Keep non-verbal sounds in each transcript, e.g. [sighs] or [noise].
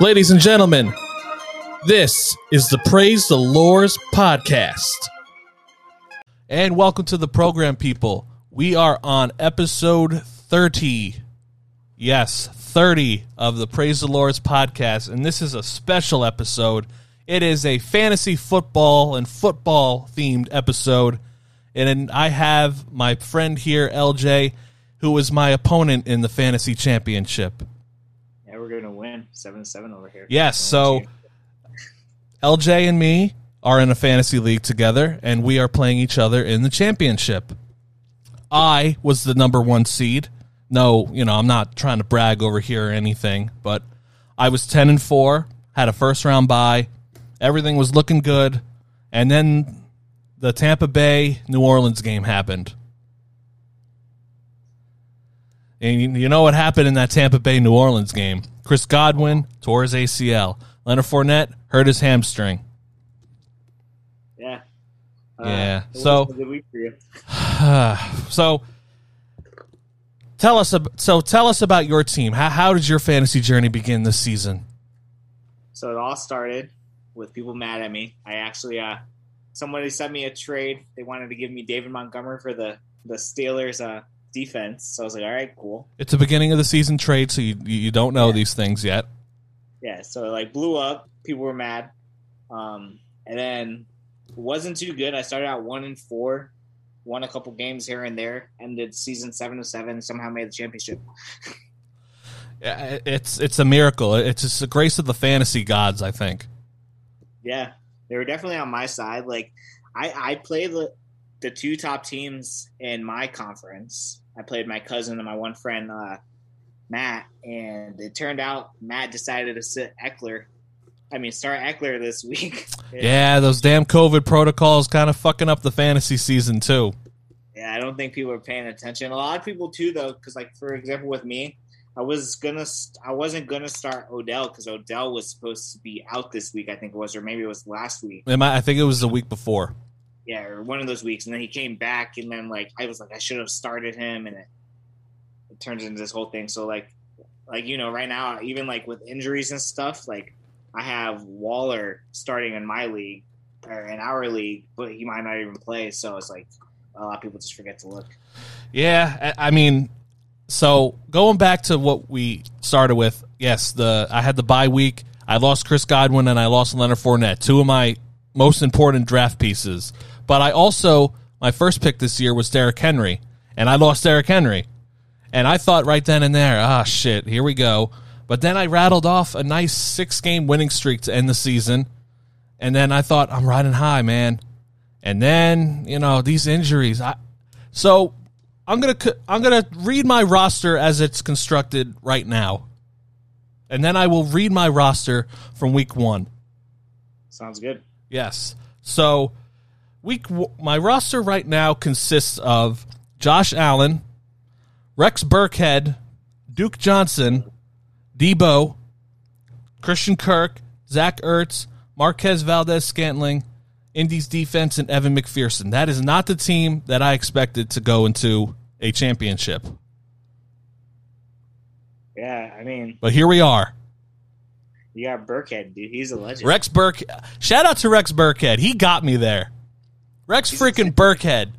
Ladies and gentlemen, this is the Praise the Lors podcast. And welcome to the program, people. We are on episode 30. Yes, 30 of the Praise the Lors podcast. And this is a special episode. It is a fantasy football and football themed episode. And I have my friend here, LJ, who is my opponent in the fantasy championship. Yeah, we're gonna win seven to seven over here. Yes, so LJ and me are in a fantasy league together, and we are playing each other in the championship. I was the number one seed. No, you know, I'm not trying to brag over here or anything, but I was 10 and 4, had a first round bye. Everything was looking good. And then the Tampa Bay New Orleans game happened. And you know what happened in that Tampa Bay New Orleans game? Chris Godwin tore his ACL. Leonard Fournette hurt his hamstring. Yeah. Yeah. it So- was a good week for you. [sighs] so tell us so tell us about your team. How how did your fantasy journey begin this season? So it all started with people mad at me. I actually, uh, somebody sent me a trade. They wanted to give me David Montgomery for the the Steelers uh, defense. So I was like, all right, cool. It's the beginning of the season trade, so you you don't know these things yet. Yeah. So it like blew up. People were mad. Um, and then it wasn't too good. I started out one and four, won a couple games here and there, ended season seven to seven. Somehow made the championship. [laughs] Yeah, It's it's a miracle. It's just the grace of the fantasy gods, I think. Yeah, they were definitely on my side. Like, I I played the the two top teams in my conference. I played my cousin and my one friend uh, Matt, and it turned out Matt decided to sit Ekeler. I mean, start Ekeler this week. [laughs] Yeah, those damn COVID protocols kind of fucking up the fantasy season too. Yeah, I don't think people are paying attention. A lot of people too, though, because like for example, with me, I was gonna, I wasn't gonna start Odell because Odell was supposed to be out this week. I think it was, or maybe it was last week. I I think it was the week before. Yeah, or one of those weeks, and then he came back, and then like I was like, I should have started him, and it, it turns into this whole thing. So like, like you know, right now, even like with injuries and stuff, like I have Waller starting in my league or in our league, but he might not even play. So it's like a lot of people just forget to look. Yeah, I mean, so going back to what we started with, yes, the I had the bye week. I lost Chris Godwin and I lost Leonard Fournette, two of my most important draft pieces. But I also my first pick this year was Derrick Henry, and I lost Derrick Henry, and I thought right then and there, ah, shit, here we go. But then I rattled off a nice six game winning streak to end the season, and then I thought I'm riding high, man. And then you know these injuries, I so I'm gonna c- I'm gonna read my roster as it's constructed right now, and then I will read my roster from week one. Sounds good. Yes. So week w- my roster right now consists of Josh Allen, Rex Burkhead, Duke Johnson, Deebo, Christian Kirk, Zach Ertz, Marquez Valdes Scantling, Indy's defense, and Evan McPherson. That is not the team that I expected to go into a championship. Yeah, I mean, But here we are. You got Burkhead, dude. He's a legend. Rex Burke. Shout out to Rex Burkhead. He got me there. Rex freaking Burkhead.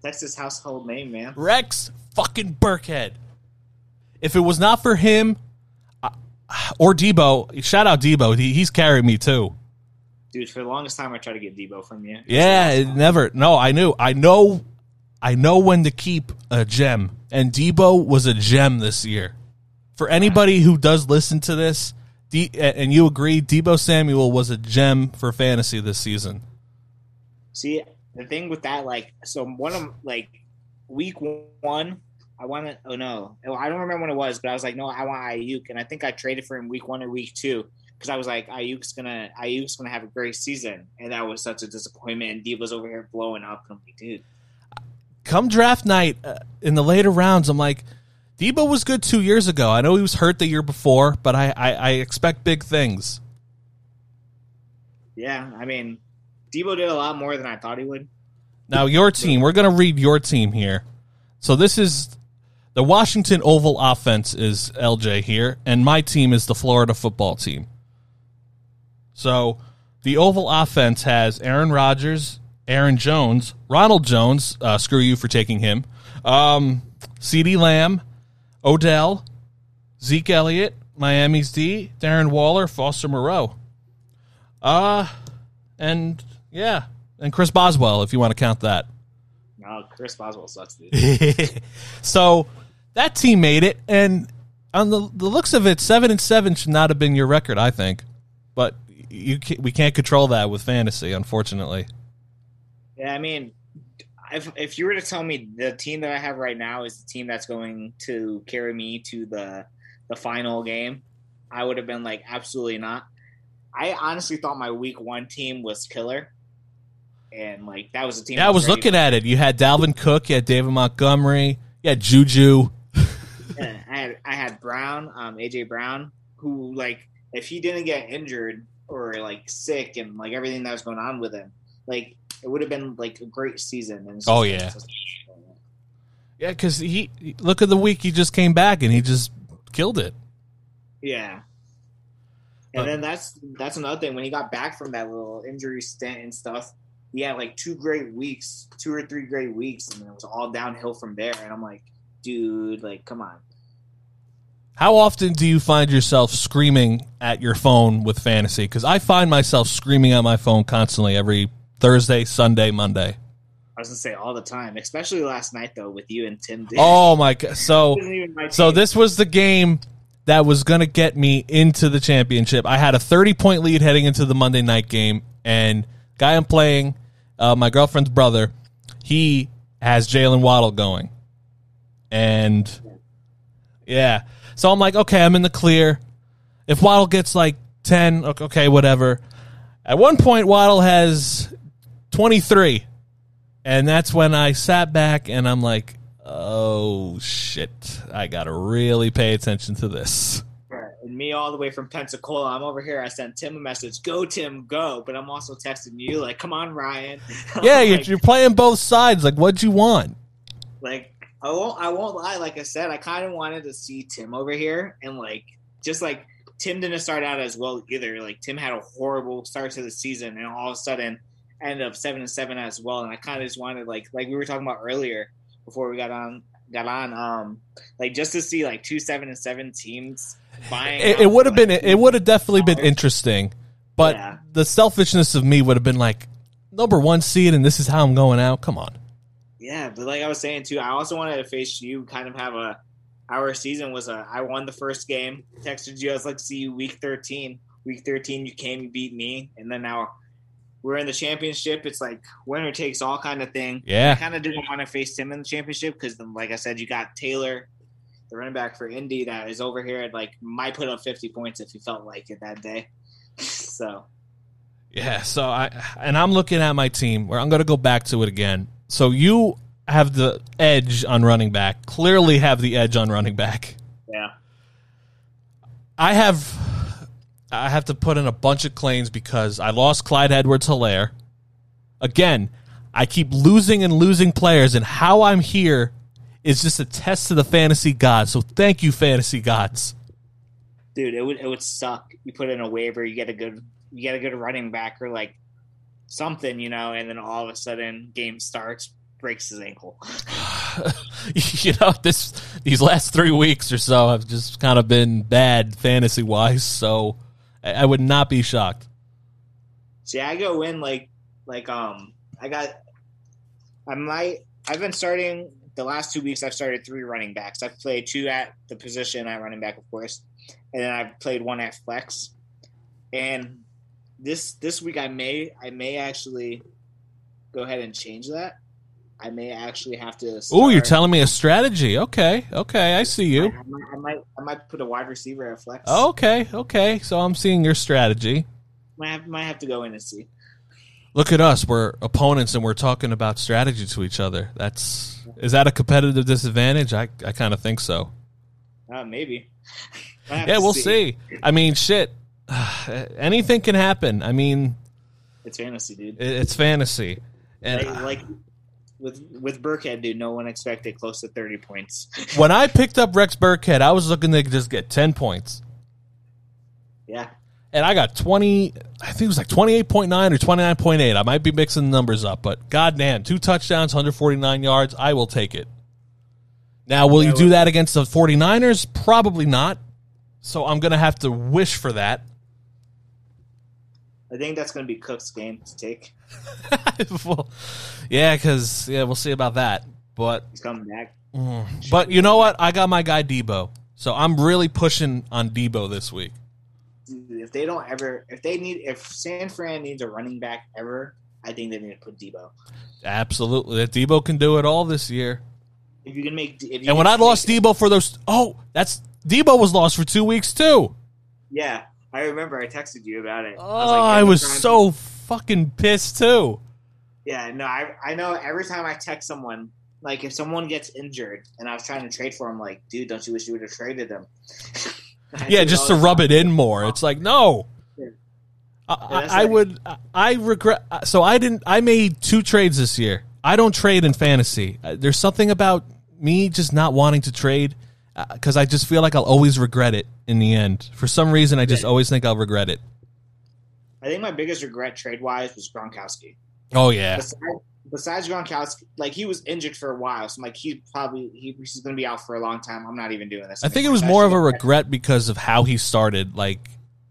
Texas household name, man. Rex fucking Burkhead. If it was not for him uh, or Deebo, shout out Deebo. He, he's carried me too. Dude, for the longest time, I tried to get Deebo from you. Yeah, it never. No, I knew. I know. I know when to keep a gem, and Deebo was a gem this year. For anybody who does listen to this, D, and you agree, Deebo Samuel was a gem for fantasy this season. See, the thing with that, like, so one of like week one, I want to. Oh no, Oh, I don't remember when it was, but I was like, no, I want Aiyuk, and I think I traded for him week one or week two because I was like, Aiyuk's gonna, Aiyuk's gonna have a great season, and that was such a disappointment. And Deebo's over here blowing up, and I'm like, dude, come draft night uh, in the later rounds, I'm like, Deebo was good two years ago. I know he was hurt the year before, but I, I, I expect big things. yeah, I mean, Deebo did a lot more than I thought he would. Now, your team, we're going to read your team here. So, this is The Washington Oval offense is LJ here, and my team is the Florida football team. So the Oval offense has Aaron Rodgers, Aaron Jones, Ronald Jones. Uh, screw you for taking him. Um, CeeDee Lamb, Odell, Zeke Elliott, Miami's D, Darren Waller, Foster Moreau. Uh, and yeah, and Chris Boswell, if you want to count that. No, Chris Boswell sucks, dude. [laughs] so that team made it, and on the the looks of it, seven and seven should not have been your record, I think. But you can't, we can't control that with fantasy, unfortunately. Yeah, I mean, if if you were to tell me the team that I have right now is the team that's going to carry me to the the final game, I would have been like, absolutely not. I honestly thought my week one team was killer. And like that was a team. Yeah, I was looking at it. You had Dalvin Cook, you had David Montgomery, you had Juju. yeah, I had I had Brown, um, AJ Brown, who like if he didn't get injured or like sick and like everything that was going on with him, like it would have been like a great season. And oh yeah, yeah, because he look at the week he just came back and he just killed it. Yeah. And then that's that's another thing. When he got back from that little injury stint and stuff, he had like two great weeks, two or three great weeks, and it was all downhill from there. And I'm like, dude, like, come on. How often do you find yourself screaming at your phone with fantasy? Because I find myself screaming at my phone constantly every Thursday, Sunday, Monday. I was gonna say all the time, especially last night though with you and Tim. Oh my god! So, so this was the game that was gonna get me into the championship. I had a thirty point lead heading into the Monday night game, and guy I'm playing, uh, my girlfriend's brother, he has Jaylen Waddle going, and yeah, so I'm like, okay, I'm in the clear. If Waddle gets like ten, okay, whatever. At one point, Waddle has twenty three. And that's when I sat back and I'm like, oh shit, I got to really pay attention to this. And me all the way from Pensacola, I'm over here. I sent Tim a message, go, Tim, go. But I'm also texting you, like, come on, Ryan. [laughs] yeah, you're, you're playing both sides. Like, what'd you want? Like, I won't, I won't lie. Like I said, I kind of wanted to see Tim over here. And, like, just like Tim didn't start out as well either. Like, Tim had a horrible start to the season. And all of a sudden, ended up seven and seven as well. And I kind of just wanted like like we were talking about earlier before we got on got on um like just to see like two seven and seven teams buying. It, it would have been it would have definitely been interesting, but yeah. the selfishness of me would have been like number one seed and this is how I'm going out. Come on. Yeah, but like I was saying too, I also wanted to face you. Kind of have a our season was a I won the first game. Texted you. I was like, see you week thirteen. Week thirteen, you came, you beat me, and then now we're in the championship. It's like winner takes all kind of thing. Yeah. I kind of didn't want to face him in the championship because, like I said, you got Taylor, the running back for Indy, that is over here. And like might put up fifty points if he felt like it that day. [laughs] so. Yeah. So I and I'm looking at my team where I'm going to go back to it again. So you have the edge on running back. Clearly have the edge on running back. Yeah. I have I have to put in a bunch of claims because I lost Clyde Edwards Helaire. Again, I keep losing and losing players, and how I'm here is just a test to the fantasy gods. So thank you, fantasy gods. Dude, it would it would suck. You put in a waiver, you get a good you get a good running back or like something, you know, and then all of a sudden game starts, breaks his ankle. [laughs] [laughs] you know, this these last three weeks or so have just kind of been bad fantasy wise. So I would not be shocked. See, I go in like like um I got I might I've been starting the last two weeks I've started three running backs. I've played two at the position at running back, of course, and then I've played one at flex. And this this week I may I may actually go ahead and change that. I may actually have to. Oh, you're telling me a strategy? Okay, okay, I see you. I, I, might, I, might, I might put a wide receiver at flex. Okay, okay. So I'm seeing your strategy. Might have, might have to go in and see. Look at us. We're opponents, and we're talking about strategy to each other. That's is that a competitive disadvantage? I I kind of think so. Uh, maybe. [laughs] yeah, we'll see. see. I mean, shit. [sighs] Anything can happen. I mean, it's fantasy, dude. It's fantasy, and like, like with with Burkhead, dude, no one expected close to thirty points. [laughs] when I picked up Rex Burkhead, I was looking to just get ten points, yeah, and I got twenty. I think it was like twenty eight point nine or twenty nine point eight. I might be mixing the numbers up, but goddamn, two touchdowns, hundred forty nine yards. I will take it. Now, will Yeah, you do that against the 49ers? Probably not. So I'm gonna have to wish for that. I think that's going to be Cook's game to take. [laughs] well, yeah, because yeah, we'll see about that. But He's coming back. Mm. but you know what? I got my guy Deebo, so I'm really pushing on Deebo this week. If they don't ever, if they need, if San Fran needs a running back ever, I think they need to put Deebo. Absolutely, Deebo can do it all this year. If you can make, if you And when I lost Deebo for those, oh, that's Deebo was lost for two weeks too. yeah, I remember I texted you about it. Oh, like, I was so fucking pissed too. Yeah, no, I I know every time I text someone, like if someone gets injured and I was trying to trade for him, like, dude, don't you wish you would have traded them? [laughs] Yeah, just to rub it in more. It's like no. Yeah. I, Yeah, I, I like- would. I regret. So I didn't. I made two trades this year. I don't trade in fantasy. Uh, There's something about me just not wanting to trade because I just feel like I'll always regret it in the end. For some reason, I just always think I'll regret it. I think my biggest regret trade wise was Gronkowski. Oh yeah, Besides, besides Gronkowski, like he was injured for a while, so I'm like he's probably he, he's going to be out for a long time. I'm not even doing this. I think it was more of a regret because of how he started. Like,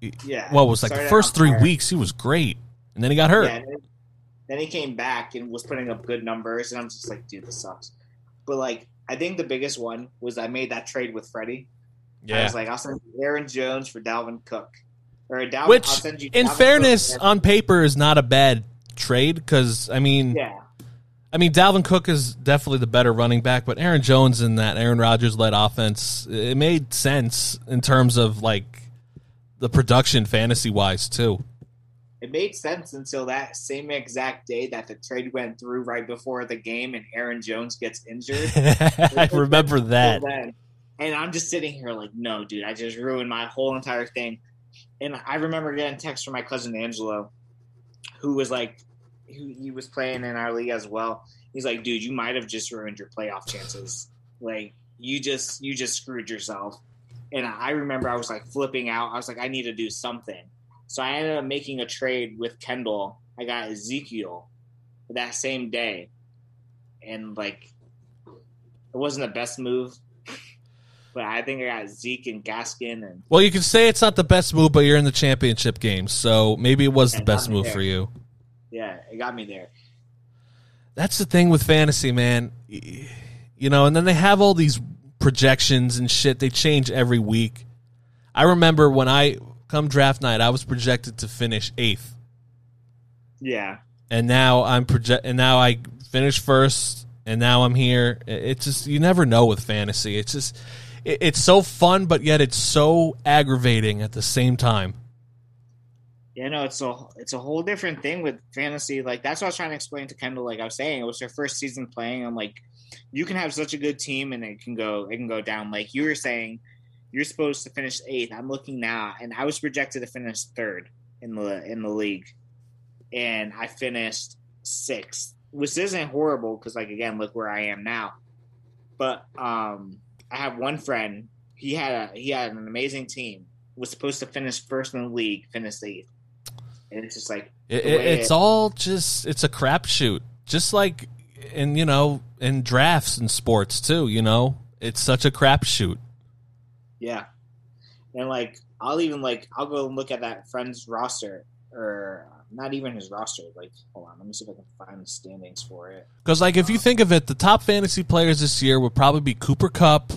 Yeah. what was like the first three fire. weeks, he was great, and then he got hurt. Yeah, then, then he came back and was putting up good numbers, and I'm just like, dude, this sucks. But like, I think the biggest one was I made that trade with Freddie. Yeah. I was like, I'll send you Aaron Jones for Dalvin Cook, or Dalvin. Which, in Cook fairness, and- on paper is not a bad trade because I mean, yeah, I mean, Dalvin Cook is definitely the better running back, but Aaron Jones in that Aaron Rodgers led offense, it made sense in terms of like the production fantasy wise too. It made sense until that same exact day that the trade went through right before the game, and Aaron Jones gets injured. [laughs] I remember that. And I'm just sitting here like, no, dude, I just ruined my whole entire thing. And I remember getting text from my cousin Angelo, who was like, who he was playing in our league as well. He's like, dude, you might have just ruined your playoff chances. Like, you just you just screwed yourself. And I remember I was like flipping out. I was like, I need to do something. So I ended up making a trade with Kendall. I got Ezekiel that same day, and like, it wasn't the best move, [laughs] but I think I got Zeke and Gaskin and Well, you can say it's not the best move, but you're in the championship game, so maybe it was the best move there. for you. yeah, it got me there. That's the thing with fantasy, man. You know, and then they have all these projections and shit. They change every week. I remember when I come draft night, I was projected to finish eighth, Yeah, and now I'm project, and now I finished first, and now I'm here. It's just you never know with fantasy. It's just it, it's so fun, but yet it's so aggravating at the same time. yeah, no, it's a it's a whole different thing with fantasy. Like that's what I was trying to explain to Kendall. Like I was saying, it was her first season playing. I'm like, you can have such a good team and it can go it can go down. Like you were saying, you're supposed to finish eighth. I'm looking now, and I was projected to finish third in the in the league, and I finished sixth, which isn't horrible because like again, look where I am now. But um, I have one friend. He had a he had an amazing team. Was supposed to finish first in the league, finished eighth, and it's just like It, it- it's it- all just it's a crapshoot, just like in you know in drafts and sports too. You know, it's such a crapshoot. Yeah. And like I'll even like I'll go and look at that friend's roster or not even his roster. Like hold on, let me see if I can find the standings for it. Because like if you think of it, the top fantasy players this year would probably be Cooper Kupp,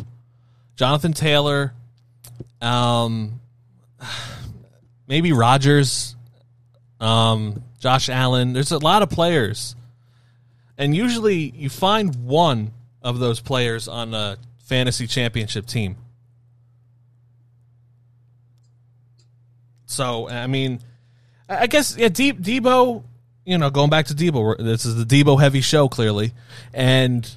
Jonathan Taylor, um, [sighs] maybe Rodgers, um, Josh Allen. There's a lot of players, and usually you find one of those players on a fantasy championship team. So I mean, I guess yeah, De- Deebo. You know, going back to Deebo, this is the Deebo heavy show clearly, and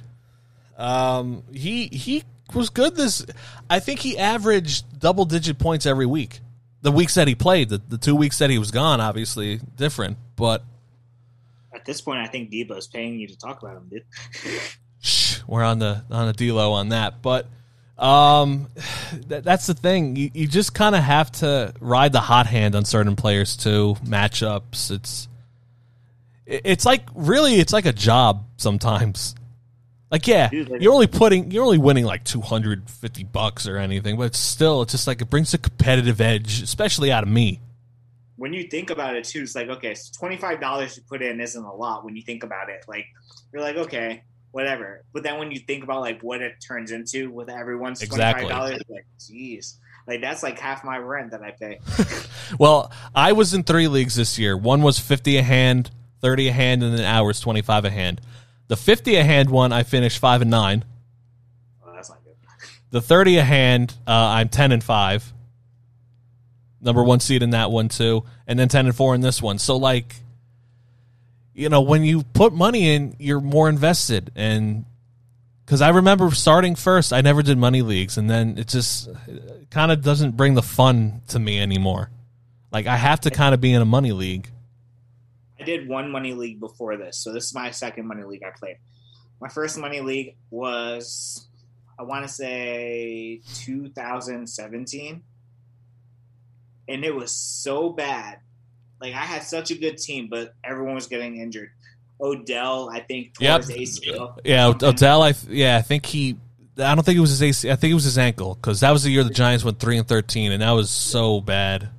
um, he he was good. This I think he averaged double digit points every week. The weeks that he played, the, the two weeks that he was gone, obviously different, but At this point, I think Deebo's paying you to talk about him, dude. Shh, we're on the on the D-Lo on that, but um, that, that's the thing. You, you just kind of have to ride the hot hand on certain players too. Matchups. It's it- it's like really, it's like a job sometimes. Like yeah, you're only putting you're only winning like 250 bucks or anything, but still, it's just like it brings a competitive edge, especially out of me. when you think about it too, it's like okay, so twenty five dollars to put in isn't a lot when you think about it. Like you're like okay, whatever. But then when you think about like what it turns into with everyone's twenty five dollars, like jeez, like that's like half my rent that I pay. [laughs] [laughs] Well, I was in three leagues this year. One was 50 a hand, 30 a hand, and then ours 25 a hand. The 50 a hand one, I finished 5 and 9. Oh, that's not good. [laughs] The 30 a hand, uh, I'm 10 and 5. Number one seed in that one, too. And then 10 and 4 in this one. So, like, you know, when you put money in, you're more invested. And because I remember starting first, I never did money leagues. And then it just kind of doesn't bring the fun to me anymore. Like, I have to kind of be in a money league. I did one money league before this, so this is my second money league I played. My first money league was, I want to say, 2017, and it was so bad. Like I had such a good team, but everyone was getting injured. Odell, I think, tore Yep. his ACL. Yeah, Odell. I yeah, I think he. I don't think it was his AC. I think it was his ankle because that was the year the Giants went three and thirteen, and that was so bad.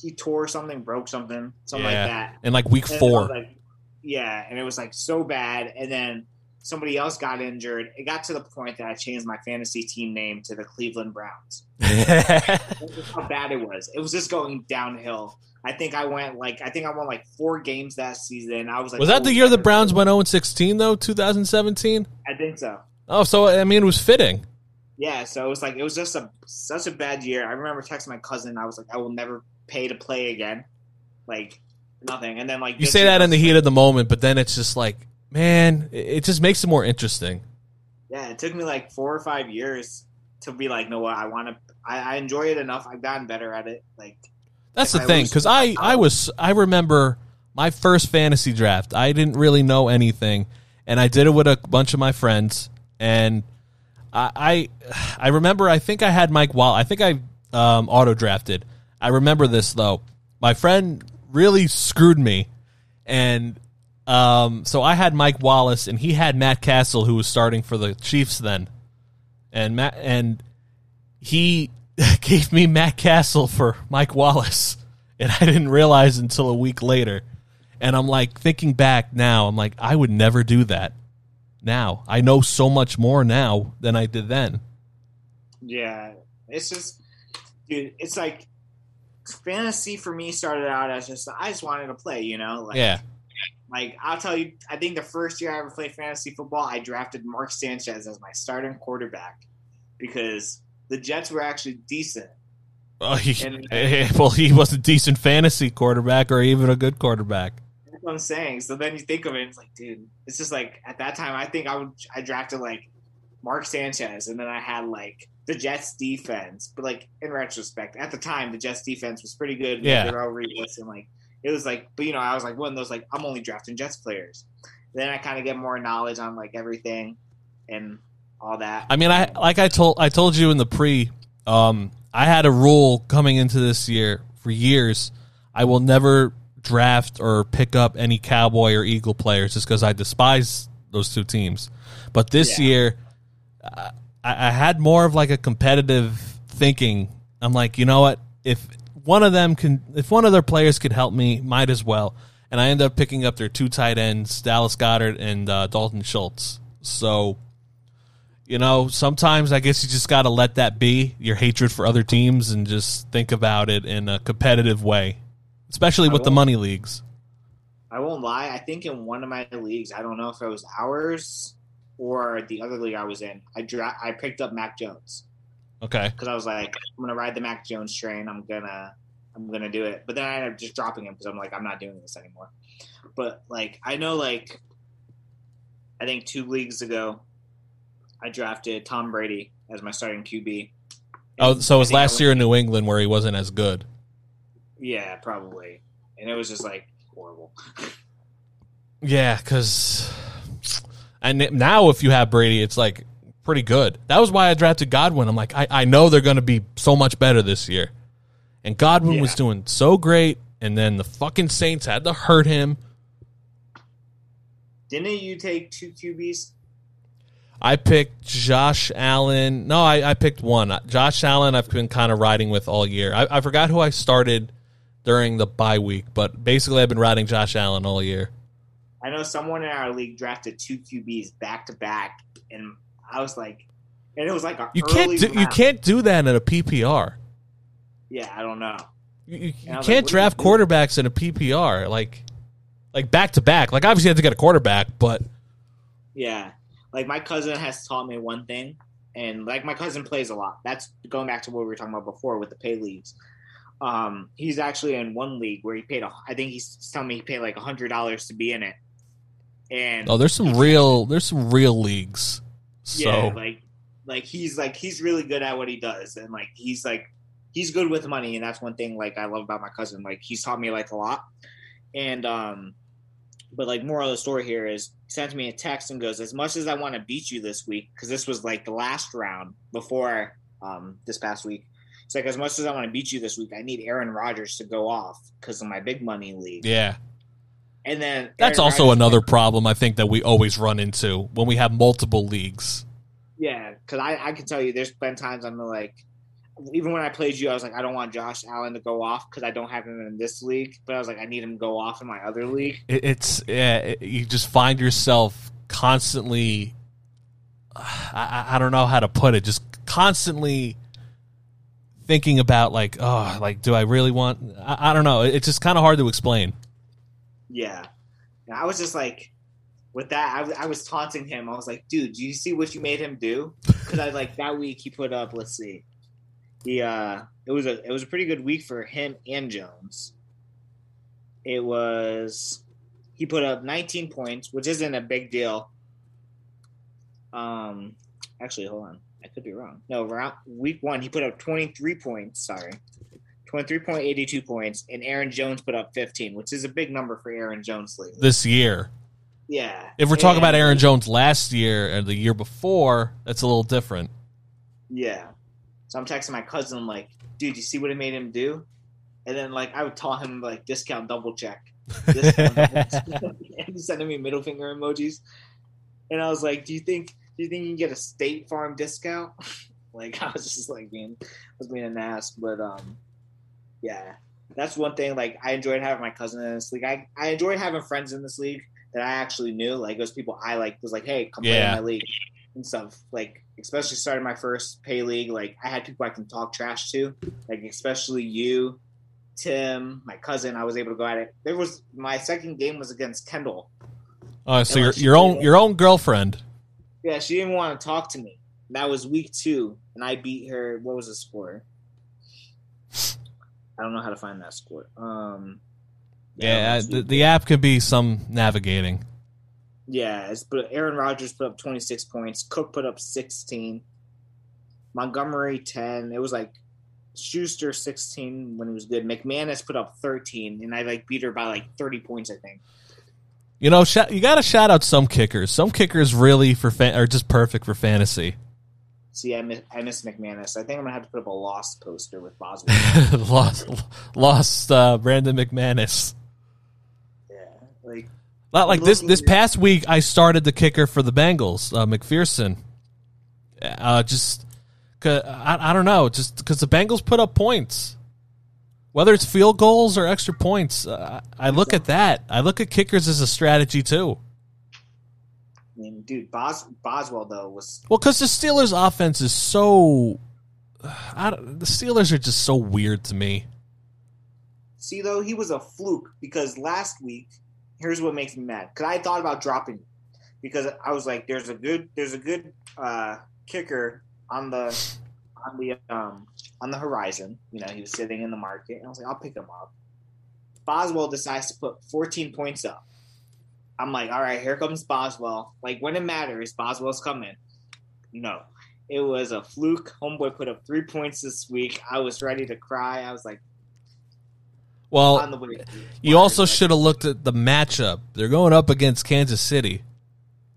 He tore something, broke something, something Yeah. like that. In like week And four. like- yeah, and it was like so bad. And then somebody else got injured. It got to the point that I changed my fantasy team name to the Cleveland Browns. That's [laughs] how bad it was. It was just going downhill. I think I went like I think I won like four games that season. I was like, was that the year the Browns went zero and sixteen though? Two thousand seventeen. I think so. Oh, so I mean, it was fitting. Yeah, so it was like it was just a such a bad year. I remember texting my cousin. I was like, I will never pay to play again. Like nothing. And then like You say that in the heat of the moment, but then it's just like, man, it just makes it more interesting. Yeah, it took me like four or five years to be like, no, what I want to. I, I enjoy it enough. I've gotten better at it. Like That's the I thing because I I was I remember my first fantasy draft. I didn't really know anything, and I did it with a bunch of my friends. And I I, I remember I think I had Mike Wall. I think I um, auto drafted. I remember this though. My friend really screwed me, and um, so I had Mike Wallace, and he had Matt Cassel, who was starting for the Chiefs then, and Matt and he [laughs] gave me Matt Cassel for Mike Wallace, [laughs] and I didn't realize until a week later. And I'm like thinking back now, I'm like, I would never do that. Now I know so much more now than I did then. Yeah, it's just, dude. It's like fantasy for me started out as just I just wanted to play, you know. Like, Yeah, Like I'll tell you, I think the first year I ever played fantasy football, I drafted Mark Sanchez as my starting quarterback because the Jets were actually decent. Oh, he, And- [laughs] well, he was a decent fantasy quarterback or even a good quarterback. That's what I'm saying. So then you think of it, it's like, dude, it's just like at that time, I think I would I drafted like Mark Sanchez, and then I had like the Jets defense. But like in retrospect, at the time, the Jets defense was pretty good. Yeah. Darrelle Revis and like it was like, but you know, I was like one of those like I'm only drafting Jets players. Then I kind of get more knowledge on like everything and all that. I mean, I like I told I told you in the pre, um, I had a rule coming into this year for years. I will never draft or pick up any Cowboy or Eagle players just because I despise those two teams. But this Yeah. year, I, I had more of like a competitive thinking. I'm like, you know what? If one of them can, if one of their players could help me, might as well. And I ended up picking up their two tight ends, Dallas Goedert and uh, Dalton Schultz. So you know, sometimes I guess you just got to let that be your hatred for other teams and just think about it in a competitive way, especially with the money leagues. I won't lie. I think in one of my leagues, I don't know if it was ours or the other league I was in. I dra- I picked up Mac Jones. Okay. because I was like, I'm gonna ride the Mac Jones train. I'm gonna, I'm gonna do it. But then I ended up just dropping him because I'm like, I'm not doing this anymore. But like, I know like, I think two leagues ago, I drafted Tom Brady as my starting QB. Oh, so it was I think I last went- year in New England where he wasn't as good. Yeah, probably. And it was just like horrible. Yeah, because and now if you have Brady, it's like pretty good. That was why I drafted Godwin. I'm like, I, I know they're going to be so much better this year. And Godwin was doing so great, and then the fucking Saints had to hurt him. Didn't you take two QBs? I picked Josh Allen. No, I, I picked one. Josh Allen, I've been kind of riding with all year. I, I forgot who I started during the bye week, but basically, I've been riding Josh Allen all year. I know someone in our league drafted two QBs back to back, and I was like, and it was like You can't do, you can't do that in a PPR. Yeah, I don't know. You, you, you can't like, draft quarterbacks in a PPR like like back to back. Like obviously you have to get a quarterback, but Yeah, like my cousin has taught me one thing, and like my cousin plays a lot. That's going back to what we were talking about before with the pay leagues. Um, he's actually in one league where he paid. A, I think he's telling me he paid like a hundred dollars to be in it. And oh, there's some real there's some real leagues. So yeah, like like he's like he's really good at what he does, and like he's like he's good with money, and that's one thing like I love about my cousin. Like he's taught me like a lot, and um, but like moral of the story here is he sends me a text and goes, as much as I want to beat you this week because this was like the last round before um this past week. It's like as much as I want to beat you this week, I need Aaron Rodgers to go off because of my big money league. yeah. And then That's Aaron also Rodgers- another problem I think that we always run into when we have multiple leagues. Yeah, because I, I can tell you, there's been times I'm like, even when I played you, I was like, I don't want Josh Allen to go off because I don't have him in this league. But I was like, I need him to go off in my other league. It, it's yeah, it, you just find yourself constantly. I, I I don't know how to put it. Just constantly thinking about like, oh, like, do I really want? I, I don't know. It's just kind of hard to explain. Yeah, and I was just like, with that, I, was- I was taunting him. I was like, dude, do you see what you made him do? Because I like that week he put up. Let's see, he uh, it was a it was a pretty good week for him and Jones. It was he put up 19 points, which isn't a big deal. Um, actually, hold on, I could be wrong. No, round week one he put up 23 points. Sorry. 23.82 points, and Aaron Jones put up 15, which is a big number for Aaron Jones lately. This year, Yeah. if we're talking about Aaron Jones last year or the year before, that's a little different. Yeah. So I'm texting my cousin, I'm like, dude, you see what it made him do? And then, like, I would tell him, like, discount double check. [laughs] Discount double check. [laughs] and he's sending me middle finger emojis. And I was like, do you think do you think you can get a State Farm discount? [laughs] like, I was just like being, I was being an ass. But, um, yeah. That's one thing. Like, I enjoyed having my cousin in this league. I, I enjoyed having friends in this league that I actually knew. Like, those people I like was like, hey, come play in my league and stuff. Like, especially starting my first pay league, like I had people I can talk trash to, like especially you, Tim, my cousin. I was able to go at it. There was my second game was against Kendall. Oh, so Yeah, your your own your own girlfriend. Yeah, she didn't want to talk to me. That was week two, and I beat her. What was the score? I don't know how to find that score. Um, Yeah, the, the app could be some navigating. Yeah, it's, but Aaron Rodgers put up 26 points. Cook put up 16. Montgomery 10. It was like Schuster 16 when he was good. McManus put up 13, and I like beat her by like 30 points, I think. You know, you got to shout out some kickers. Some kickers really for fan- are just perfect for fantasy. See, I miss, I miss McManus. I think I'm gonna have to put up a lost poster with Boswell. [laughs] lost lost uh, Brandon McManus. yeah, like Not like this. This past week, I started the kicker for the Bengals, uh, McPherson. Uh, just, I, I don't know, just because the Bengals put up points, whether it's field goals or extra points. Uh, I look at that. I look at kickers as a strategy too. I mean, dude, Bos- Boswell though was Well, because the Steelers' offense is so, [sighs] I don't, the Steelers are just so weird to me. see though he was a fluke because last week here's what makes me mad. Because I thought about dropping him because I was like there's a good there's a good uh, kicker on the on the um on the horizon. You know he was sitting in the market and I was like I'll pick him up. Boswell decides to put 14 points up I'm like all right here comes Boswell like when it matters Boswell's coming no it was a fluke homeboy put up three points this week I was ready to cry I was like Well, on the way. you also should have looked at the matchup. They're going up against Kansas City.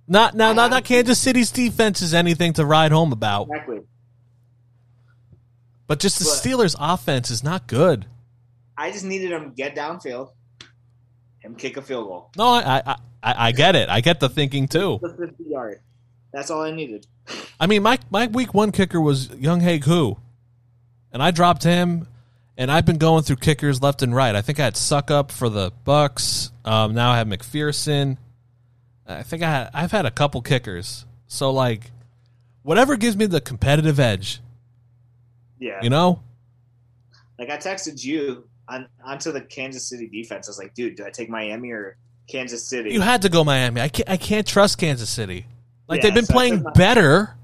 Not now, not not Kansas City's defense is anything to ride home about, exactly. but just the But- Steelers' offense is not good. I just needed him to get downfield and kick a field goal. No, I I, I, I get it. I get the thinking too. The 50 yard. That's all I needed. I mean, my my week one kicker was Younghoe Koo, and I dropped him. And I've been going through kickers left and right. I think I had Succop for the Bucks. Um, now I have McPherson. I think I had, I've had a couple kickers. So like, whatever gives me the competitive edge, Yeah. you know. Like I texted you on onto the Kansas City defense. I was like, dude, do I take Miami or Kansas City? You had to go Miami. I can't. I can't trust Kansas City. Like Yeah, they've been so playing my- better,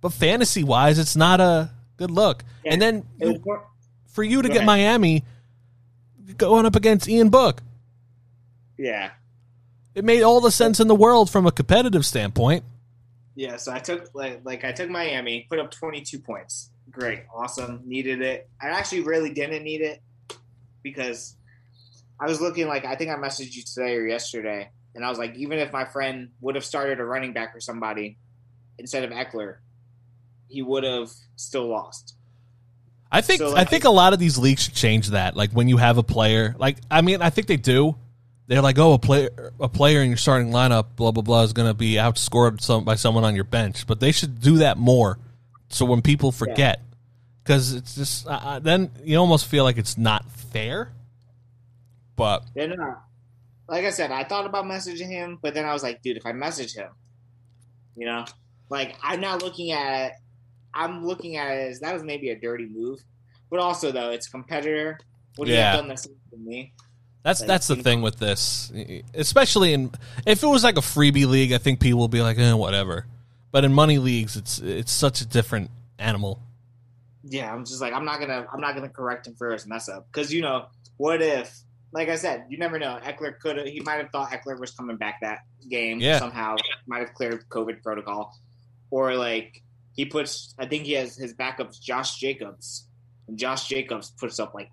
but fantasy wise, it's not a good look. Yeah, and then you- more- for you to get ahead. Miami going up against Ian Book, yeah. it made all the sense in the world from a competitive standpoint. Yeah, so I took like like I took Miami, put up 22 points. Great, awesome, needed it. I actually really didn't need it because I was looking like I think I messaged you today or yesterday, and I was like, even if my friend would have started a running back or somebody instead of Ekeler, he would have still lost. I think So, I think a lot of these leagues should change that. Like when you have a player, like I mean, I think they do. They're like, oh, a player, a player in your starting lineup, blah blah blah, is going to be outscored some, by someone on your bench. But they should do that more, so when people forget, because it's just uh, then you almost feel like it's not fair. But Yeah, no. Like I said, I thought about messaging him, but then I was like, dude, if I message him, you know, like I'm not looking at it. I'm looking at it as that was maybe a dirty move, but also though it's a competitor. Would he Yeah. have done the same to me? That's Like, that's the you thing with this, especially in if it was like a freebie league, I think people will be like, eh, whatever. But in money leagues, it's it's such a different animal. Yeah, I'm just like I'm not gonna I'm not gonna correct him for his mess up because you know what if like I said you never know Ekeler could have he might have thought Ekeler was coming back that game Yeah. somehow might have cleared COVID protocol or like he puts I think he has his backups Josh Jacobs and Josh Jacobs puts up like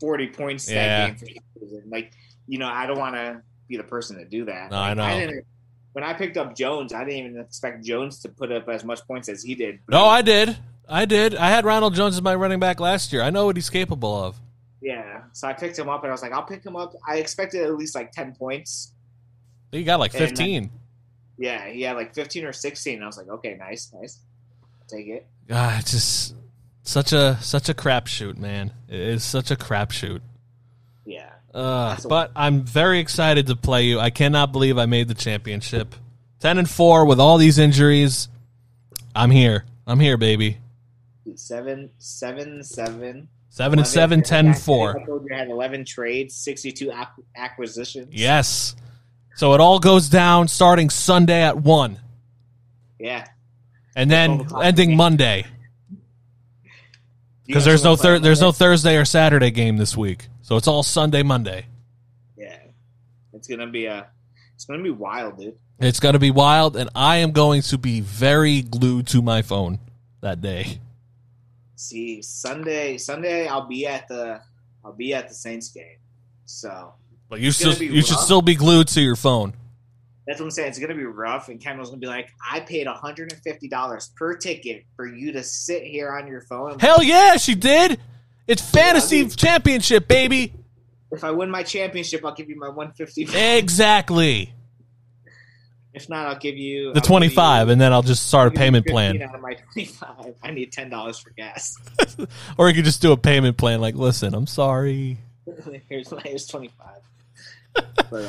40 points Yeah. that game for like you know I don't want to be the person to do that No, I Like, know. didn't, when I picked up Jones I didn't even expect Jones to put up as much points as he did No, I did. I did. I had Ronald Jones as my running back last year. I know what he's capable of. Yeah, so I picked him up, and I was like, I'll pick him up. I expected at least like ten points. He got like And then- 15. Yeah, he had like fifteen or sixteen. I was like, okay, nice, nice, take it. God, it's just such a such a crapshoot, man. It is such a crapshoot. Yeah, Uh, but I'm very excited to play you. I cannot believe I made the championship. Ten and four with all these injuries. I'm here. I'm here, baby. seven, seven, seven. Seven and seven, 10 and four. I told you had eleven trades, sixty-two acquisitions. Yes. So it all goes down starting Sunday at one, yeah. and then ending Monday because there's no thir- there's no Thursday or Saturday game this week. So it's all Sunday, Monday. Yeah, it's gonna be a, it's gonna be wild, dude. It's going to be wild, and I am going to be very glued to my phone that day. See, Sunday, Sunday, I'll be at the, I'll be at the Saints game. So But you still you should still be glued to your phone. That's what I'm saying. It's gonna be rough, and Kendall's gonna be like, "I paid 150 dollars per ticket for you to sit here on your phone. Hell yeah, she did. It's fantasy dude. championship, baby. If I win my championship, I'll give you my 150. Exactly. If not, I'll give you The I'll twenty five, and then I'll just start a I'll payment [laughs] plan, Out of my 25, I need ten dollars for gas. [laughs] or you could just do a payment plan. Like, listen, I'm sorry, [laughs] here's my, here's 25. But, um,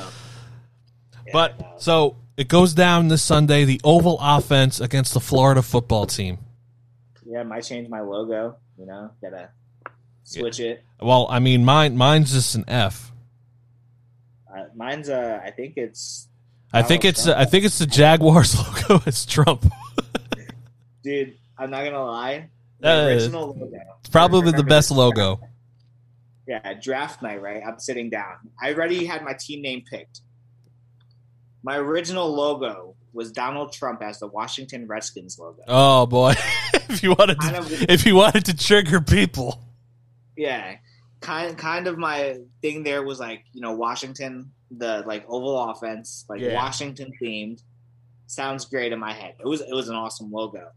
yeah, but no. so it goes down this Sunday. The Oval Offense against the Florida Football Team. yeah, might change my logo. You know, gotta switch it. Well, I mean, mine mine's just an F. Uh, mine's uh, I think it's I think it's Trump. I think it's the Jaguars [laughs] logo. It's Trump. dude. I'm not gonna lie. [laughs] Uh, original logo. It's probably the best this? logo. Yeah, draft night, right? I'm sitting down. I already had my team name picked. My original logo was Donald Trump as the Washington Redskins logo. Oh boy, [laughs] if you wanted to, if you wanted to trigger people, Yeah. Kind kind of my thing there was like you know Washington the like oval offense like Yeah. Washington themed sounds great in my head. It was it was an awesome logo.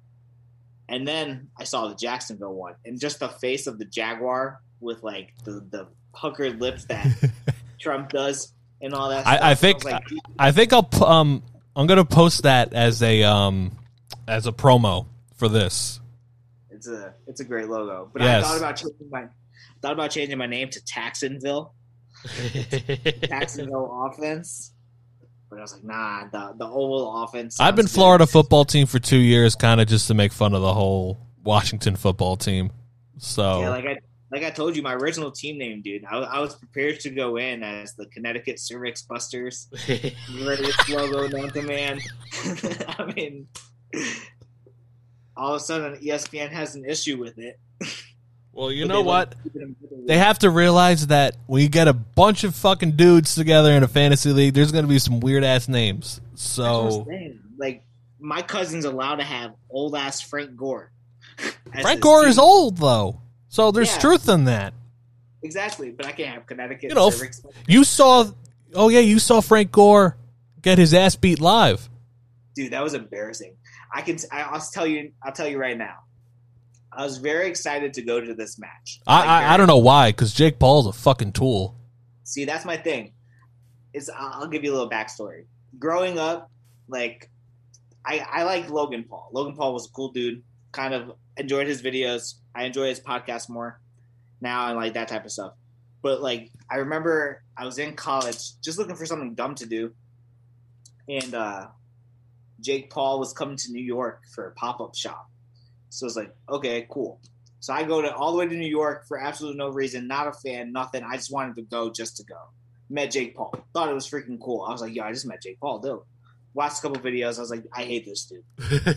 And then I saw the Jacksonville one and just the face of the Jaguar with like the the puckered lips that [laughs] Trump does and all that. I- stuff. I think- was like, I think I'll um I'm gonna post that as a um as a promo for this. it's a it's a great logo. But Yes. I thought about changing my thought about changing my name to Taxonville. [laughs] Jacksonville offense. But I was like, nah, the the oval offense. I've been good. Florida football team for two years, kind of just to make fun of the whole Washington football team. So Yeah, like I like I told you, my original team name, dude. I, I was prepared to go in as the Connecticut Cervix Busters, [laughs] greatest logo known to man. [laughs] I mean, all of a sudden, ESPN has an issue with it. Well, you But know they what? like They have to realize that when you get a bunch of fucking dudes together in a fantasy league, there's going to be some weird ass names. That's what I'm So like my cousin's allowed to have old ass Frank Gore. [laughs] Frank Gore team. is old though, so there's Yeah. truth in that. Exactly, but I can't have Connecticut You know, You saw, oh yeah, you saw Frank Gore get his ass beat live. dude that was embarrassing i can i'll tell you i'll tell you right now i was very excited to go to this match. I I, I don't know why, because Jake Paul's a fucking tool. see that's my thing. Is i'll I'll give you a little backstory. Growing up like i i like logan paul. Logan paul was a cool dude. Kind of enjoyed his videos. I enjoy his podcast more now and like that type of stuff. But like i remember i was in college just looking for something dumb to do. And uh Jake Paul was coming to New York for a pop up shop. So it's like, okay, cool. So I go to all the way to New York for absolutely no reason, not a fan, nothing. I just wanted to go just to go. Met Jake Paul. Thought it was freaking cool. I was like, yo, I just met Jake Paul, dude. Watched a couple videos. I was like, I hate this dude. [laughs]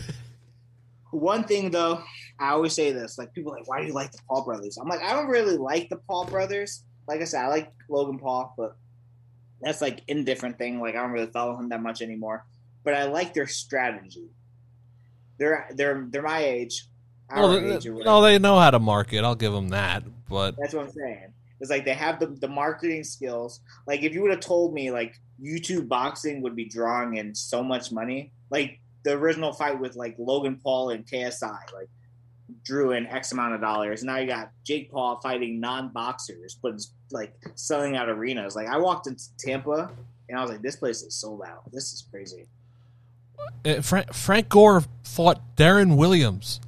One thing though, I always say this, like people are like, why do you like the Paul brothers? I'm like, I don't really like the Paul brothers. Like I said, I like Logan Paul, but that's like indifferent thing. Like I don't really follow him that much anymore. But I like their strategy. They're they're they're my age. Our Well, they, age no, they know how to market. I'll give them that. But That's what I'm saying. It's like they have the, the marketing skills. Like if you would have told me like YouTube boxing would be drawing in so much money, like the original fight with like Logan Paul and KSI, like drew in X amount of dollars. Now you got Jake Paul fighting non boxers, but it's like selling out arenas. Like I walked into Tampa and I was like, this place is sold out. This is crazy. Uh, Frank, Frank Gore fought Deron Williams.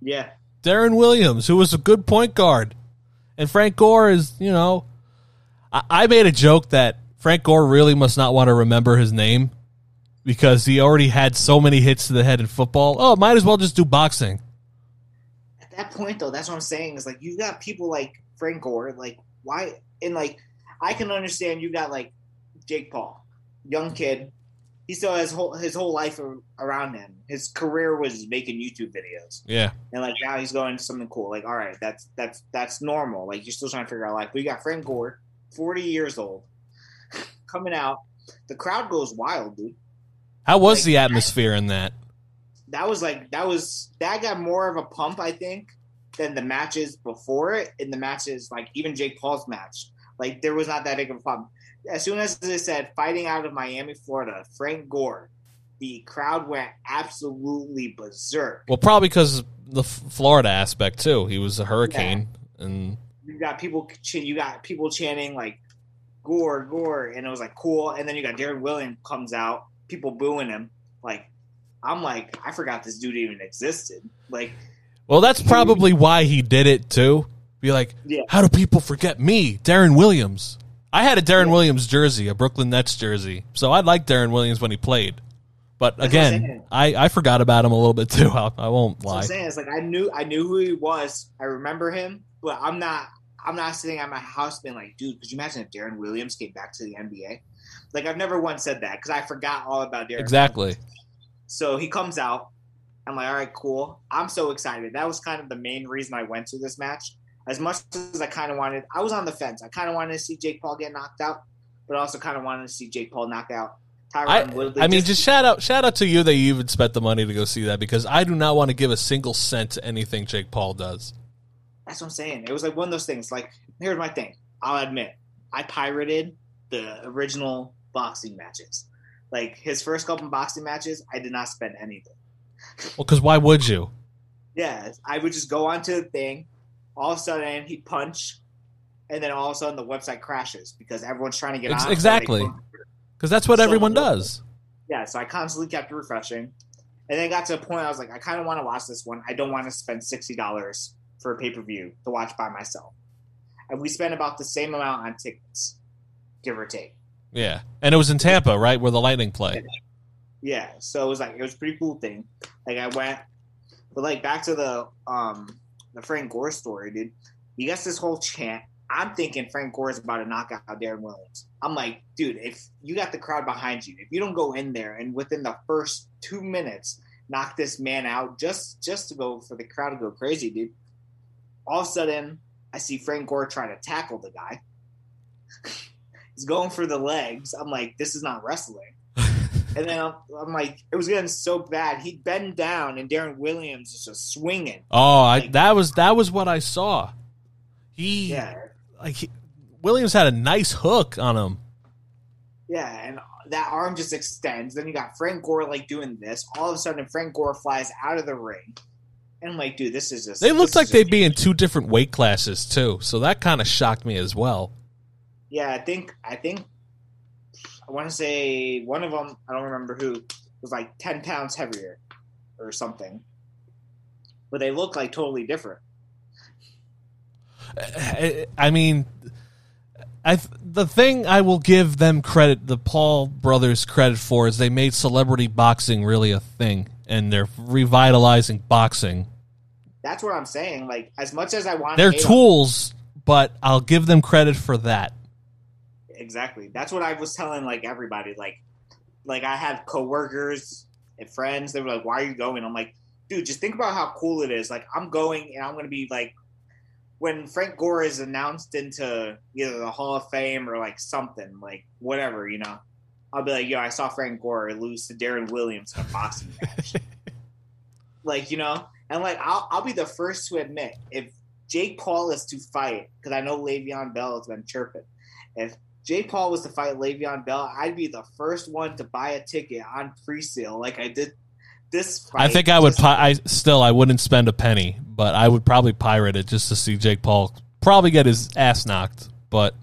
Yeah. Deron Williams, who was a good point guard. And Frank Gore is, you know, I, I made a joke that Frank Gore really must not want to remember his name because he already had so many hits to the head in football. Oh, might as well just do boxing. at that point though that's what i'm saying is like you got people like frank gore like why and like i can understand you got like jake paul young kid he still has whole, his whole life around him his career was making youtube videos Yeah. and like now he's going to something cool like all right that's that's that's normal like you're still trying to figure out life We got frank gore 40 years old [laughs] coming out the crowd goes wild dude How was Like, the atmosphere in that? that was like that was that got more of a pump I think than the matches before it. In the matches, like even Jake Paul's match, like there was not that big of a pump. As soon as they said fighting out of Miami, Florida, Frank Gore, the crowd went absolutely berserk. Well, probably because the F- Florida aspect too. He was a hurricane, and You got people, ch- you got people chanting like Gore, Gore, and it was like cool. And then you got Deron Williams comes out, people booing him. Like I'm like, I forgot this dude even existed. Like well, that's probably why he did it too. Be like, Yeah. how do people forget me, Deron Williams? I had a Deron Yeah. Williams jersey, a Brooklyn Nets jersey, so I liked Deron Williams when he played. But That's again. I, I forgot about him a little bit too. [laughs] I, I won't what I'm saying. It's like I knew I knew who he was. I remember him, but I'm not I'm not sitting at my house being like, dude, could you imagine if Deron Williams came back to the NBA? Like I've never once said that because I forgot all about Deron. Exactly. So he comes out. I'm like, all right, cool. I'm so excited. That was kind of the main reason I went to this match. As much as I kind of wanted, I was on the fence. I kind of wanted to see Jake Paul get knocked out, but also kind of wanted to see Jake Paul knock out Tyron I, Woodley. I mean, just shout out, shout out to you that you even spent the money to go see that because I do not want to give a single cent to anything Jake Paul does. That's what I'm saying. It was like one of those things. Like here's my thing. I'll admit, I pirated the original boxing matches. Like his first couple boxing matches, I did not spend anything. Well, because why would you? Yeah, I would just go onto the thing. All of a sudden, he'd punch, and then all of a sudden, the website crashes because everyone's trying to get Ex- on. exactly. Because that's what So- everyone does. yeah, so I constantly kept refreshing. And then it got to a point I was like, I kind of want to watch this one. I don't want to spend sixty dollars for a pay per view to watch by myself. And we spent about the same amount on tickets, give or take. Yeah, and it was in Tampa, right, where the Lightning play. Yeah, so it was like it was a pretty cool thing. Like I went, but like back to the um the Frank Gore story, dude. He gets this whole chant. I'm thinking Frank Gore is about to knock out Deron Williams. I'm like, dude, if you got the crowd behind you, if you don't go in there and within the first two minutes knock this man out, just just to go for the crowd to go crazy, dude. All of a sudden, I see Frank Gore trying to tackle the guy. [laughs] He's going for the legs. I'm like, this is not wrestling. And then I'm, I'm like, it was getting so bad. He'd bend down, and Deron Williams is just swinging. Oh, I, that was that was what I saw. He Yeah, like he, Williams had a nice hook on him. yeah, and that arm just extends. Then you got Frank Gore like doing this. All of a sudden, Frank Gore flies out of the ring, and I'm like, dude, this is just. They looked like they'd be in two different weight classes too, so that kind of shocked me as well. Yeah, I think I think I want to say one of them. I don't remember who was like ten pounds heavier or something, but they look like totally different. I I mean, I the thing I will give them credit, the Paul brothers credit for, is they made celebrity boxing really a thing, and they're revitalizing boxing. That's what I'm saying. Like as much as I want, They're tools, but I'll give them credit for that. Exactly. That's what I was telling like everybody. Like, like I had coworkers and friends. They were like, "Why are you going?" I'm like, "Dude, just think about how cool it is. Like, I'm going and I'm going to be like." When Frank Gore is announced into either the Hall of Fame or like something, like whatever, you know, I'll be like, yo, I saw Frank Gore lose to Deron Williams in a boxing match. [laughs] like, you know, and like I'll I'll be the first to admit if Jake Paul is to fight, because I know Le'Veon Bell has been chirping. If Jake Paul was to fight Le'Veon Bell, I'd be the first one to buy a ticket on pre-sale, like I did this. Fight. I think I would. Pi- I still I wouldn't spend a penny, but I would probably pirate it just to see Jake Paul probably get his ass knocked. But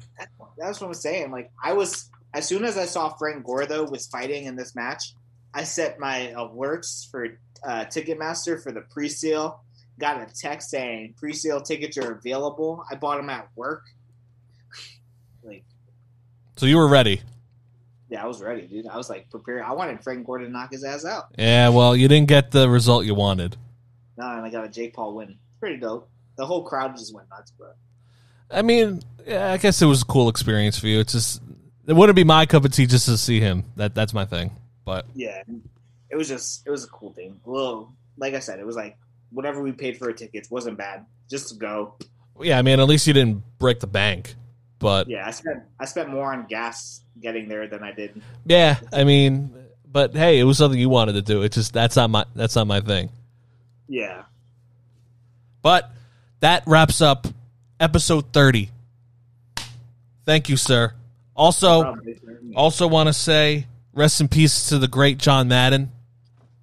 That's what I'm saying. Like I was as soon as I saw Frank Gore though was fighting in this match, I set my alerts for uh, Ticketmaster for the pre-sale. Got a text saying pre-sale tickets are available. I bought them at work. So you were ready. yeah, I was ready, dude. I was like prepared. I wanted Frank Gore to knock his ass out. Yeah, well, you didn't get the result you wanted. No, and I got a Jake Paul win. Pretty dope. The whole crowd just went nuts, bro. I mean, yeah, I guess it was a cool experience for you. It's just it wouldn't be my cup of tea just to see him. That that's my thing. But Yeah, it was just it was a cool thing. Well, like I said, it was like whatever we paid for our tickets wasn't bad. Just to go. yeah, I mean, at least you didn't break the bank. But Yeah, I spent I spent more on gas getting there than I did. yeah, I mean, but hey, it was something you wanted to do. It's just that's not my that's not my thing. Yeah. But that wraps up episode 30. Thank you, sir. Also, Probably. also want to say rest in peace to the great John Madden.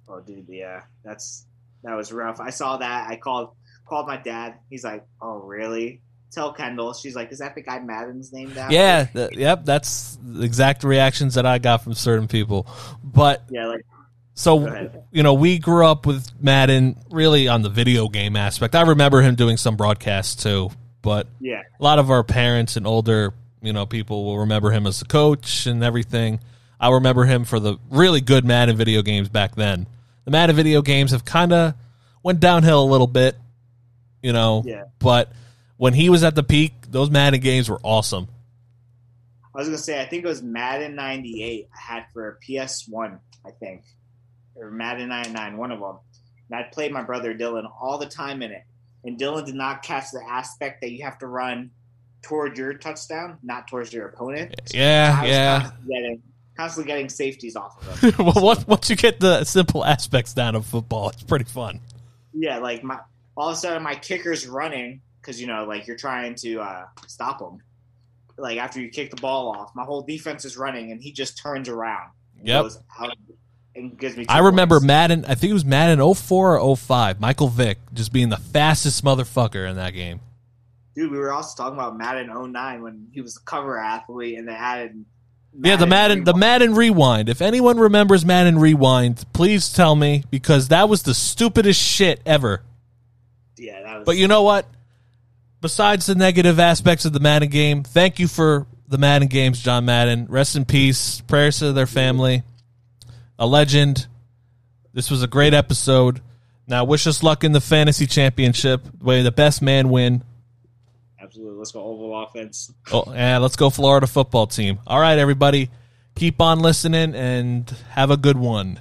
Oh, dude, yeah, that's that was rough. I saw that. I called called my dad. He's like, "Oh, really?" Tell Kendall. She's like, "Is that the guy Madden's named after?" Yeah, th- yep, that's the exact reactions that I got from certain people. But Yeah, like so you know, we grew up with Madden really on the video game aspect. I remember him doing some broadcasts too, but yeah, a lot of our parents and older, you know, people will remember him as a coach and everything. I remember him for the really good Madden video games back then. The Madden video games have kind of went downhill a little bit, you know, yeah. but when he was at the peak, those Madden games were awesome. I was gonna say, I think it was Madden '98. I had for PS One, I think, or Madden '99, one of them. And I played my brother Dylan all the time in it, and Dylan did not catch the aspect that you have to run toward your touchdown, not towards your opponent. Yeah, I was yeah. constantly getting, constantly getting safeties off of him. [laughs] well, once, once you get the simple aspects down of football, it's pretty fun. yeah, like my all of a sudden my kicker's running because you know, like you're trying to uh, stop him. Like after you kick the ball off, my whole defense is running, and he just turns around. and Yep. and gives me. I remember points. Madden. I think it was Madden 04 or 05. Michael Vick just being the fastest motherfucker in that game. Dude, we were also talking about Madden 09 when he was a cover athlete, and they added. Yeah, the Madden, the Madden Rewind. If anyone remembers Madden Rewind, please tell me because that was the stupidest shit ever. Yeah, that was. But you know what? Besides the negative aspects of the Madden game, thank you for the Madden games, John Madden. Rest in peace. Prayers to their family. A legend. This was a great episode. Now, wish us luck in the fantasy championship. Way the best man win. absolutely. Let's go Oval offense. Oh, yeah, let's go Florida football team. All right, everybody. Keep on listening and have a good one.